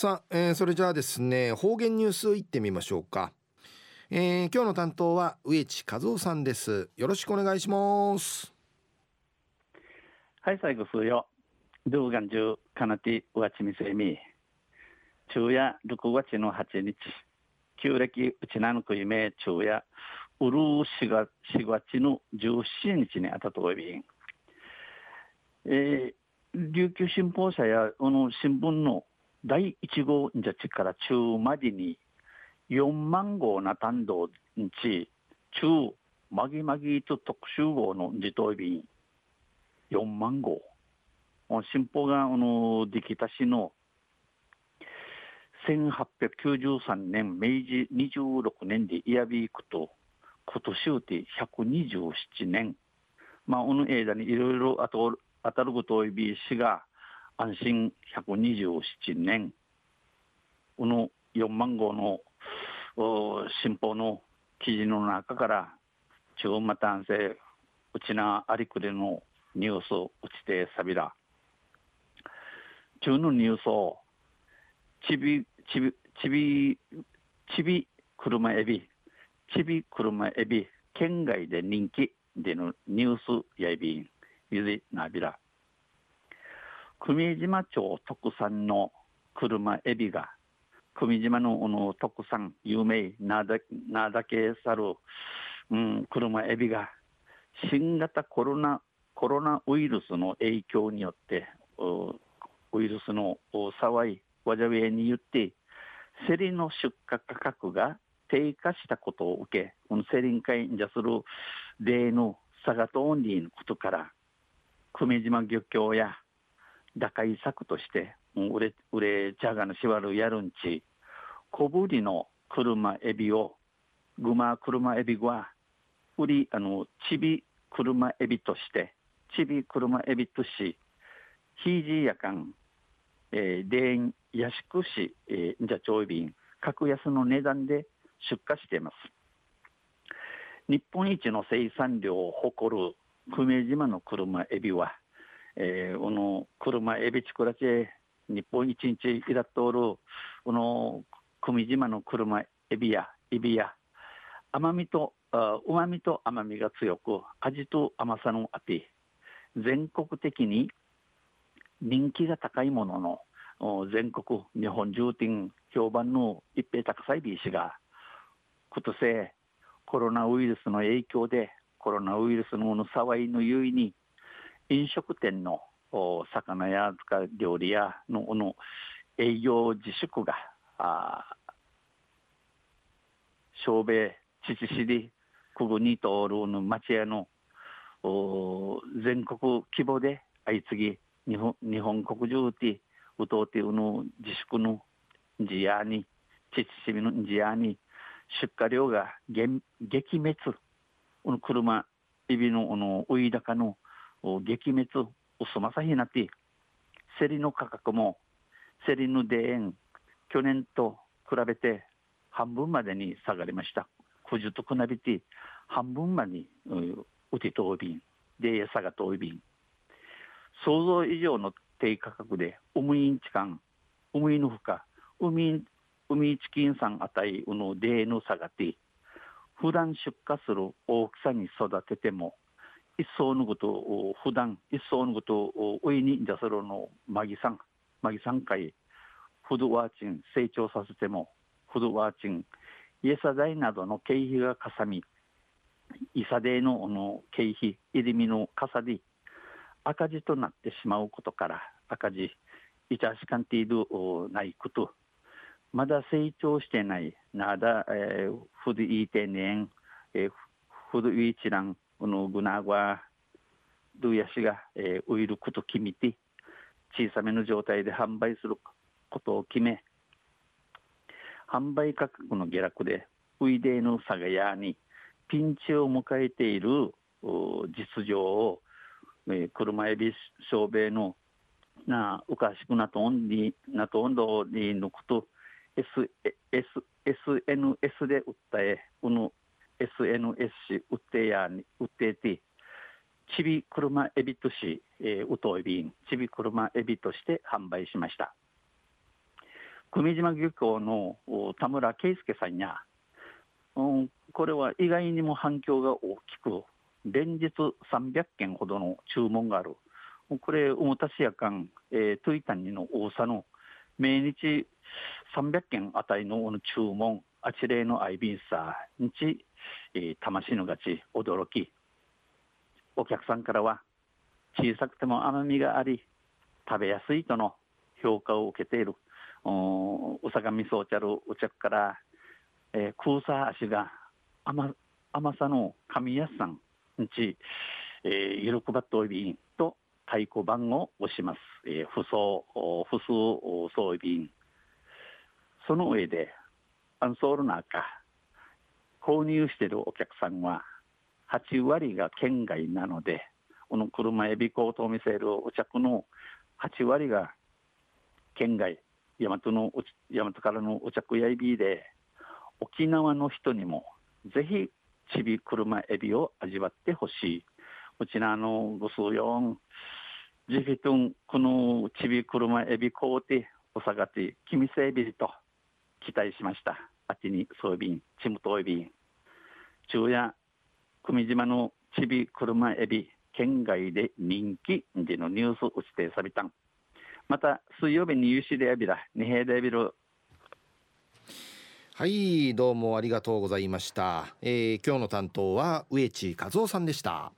さあ、えー、それじゃあですね方言ニュースいってみましょうか、えー、今日の担当は植地和夫さんです。よろしくお願いします。はい最後数よ。動画中かなてわちみせみ。昼夜6月の8日。旧暦うちなのくいめ昼夜うるう4月 ,4 月の17日にあたとびん。えー、琉球新報社やこの新聞の第1号じゃちから中までに4万号な単道んち中まぎまぎと特集号の自動便4万号。新報があのできたしの1893年明治26年でイヤビークと今年うて127年。まあ、この間にいろいろ当たることをいびしが安心127年、この4万号の新報の記事の中から、中またんせ、うちなありくれのニュースをちてさびら。中のニュースを、ちび、ちび、ちび、ちび車エビ、ちび車エビ、県外で人気でのニュースやいびん、ゆずなびら。久米島町特産の車エビが久米島のの特産有名なだけさる、うん、車エビが新型コロナコロナウイルスの影響によってウイルスの騒いわじゃべによって競りの出荷価格が低下したことを受けこの競りに会にじゃする例の佐賀とオンリーのことから久米島漁協や打開策として、売れ、売れ、じゃがのしわるやるんち、小ぶりの車エビを、グマ車エビは、売り、あの、ちび車エビとして、ちび車エビとし、ひいじやかん、えー、でん、やしくし、えー、じゃちょいびん、格安の値段で出荷しています。日本一の生産量を誇る久米島の車エビは、えー、この車エビチクラチェ日本一日いらっとおるこの久米島の車エビやエビや甘みとうまみと甘みが強く味と甘さのあって全国的に人気が高いものの全国日本中店評判の一平高さいビー氏が今年コロナウイルスの影響でコロナウイルスの騒いのゆいに飲食店の魚や料理やのの営業自粛が小米父市くぐに通るの町屋の全国規模で相次ぎ日本日本国中でうとうてうの自粛の地やに父市の地やに出荷量が激滅。この車エビののウイダカの撃滅おすまさひなって競りの価格も競りの田園去年と比べて半分までに下がりました。くじとくなびて半分までうてとおびんで餌がとおびん。想像以上の低価格で海インチカン海の負荷海海チキンさんあたいうのデーの下がって普段出荷する大きさに育てても一層のことを普段一層のことを上に出せるのマギさん。マギさん会フードワーチン成長させてもフードワーチンイエサ代などの経費がかさみイサデーのの経費入り身のかさで赤字となってしまうことから赤字イチャシカンティドないことまだ成長してないなだ、えー、フードイーテネン、えー、フードイーチランこのグナワドゥヤシが、えー、ウイルクと決めて小さめの状態で販売することを決め販売価格の下落でウイデーのサガヤにピンチを迎えている実情を、えー、車エビ小米のなおかしくなとんになとんどにのこと S S SNS で訴えこの SNS 売ってやに売っててちび車エビとし、えー、うといびんちび車エビとして販売しました久米島漁港の田村圭介さんや、うん、これは意外にも反響が大きく、連日300件ほどの注文がある。これ、おもたしやかん、えー、トイタンニの大佐の、毎日300件あたりの注文、あちれのアイビンサーにち、魂のがち、驚き、お客さんからは、小さくても甘みがあり、食べやすいとの評価を受けている。うさがみそうちゃるお茶から、えー、空さ足が甘甘さの神安さんにち、えー、喜ばっとおいびんと太鼓判を押します。えー、不相、不相装備その上で、アンソールナーか、購入しているお客さんは、8割が県外なので、この車エビコートを見せるお客の8割が県外、大和の大和からのお着やエビで、沖縄の人にもぜひちび車エビを味わってほしい。うちなのご数四、ジフィトン、このちび車エビコーティ、おさがて、キミセエビと期待しました。あっちにソイビン、チムトイビン。昼夜、久米島のちび車エビ、県外で人気でのニュース打ちてさびたん。また、水曜日に有志でやびら、二平でやびる。はいどうもありがとうございました、えー、今日の担当は植地和夫さんでした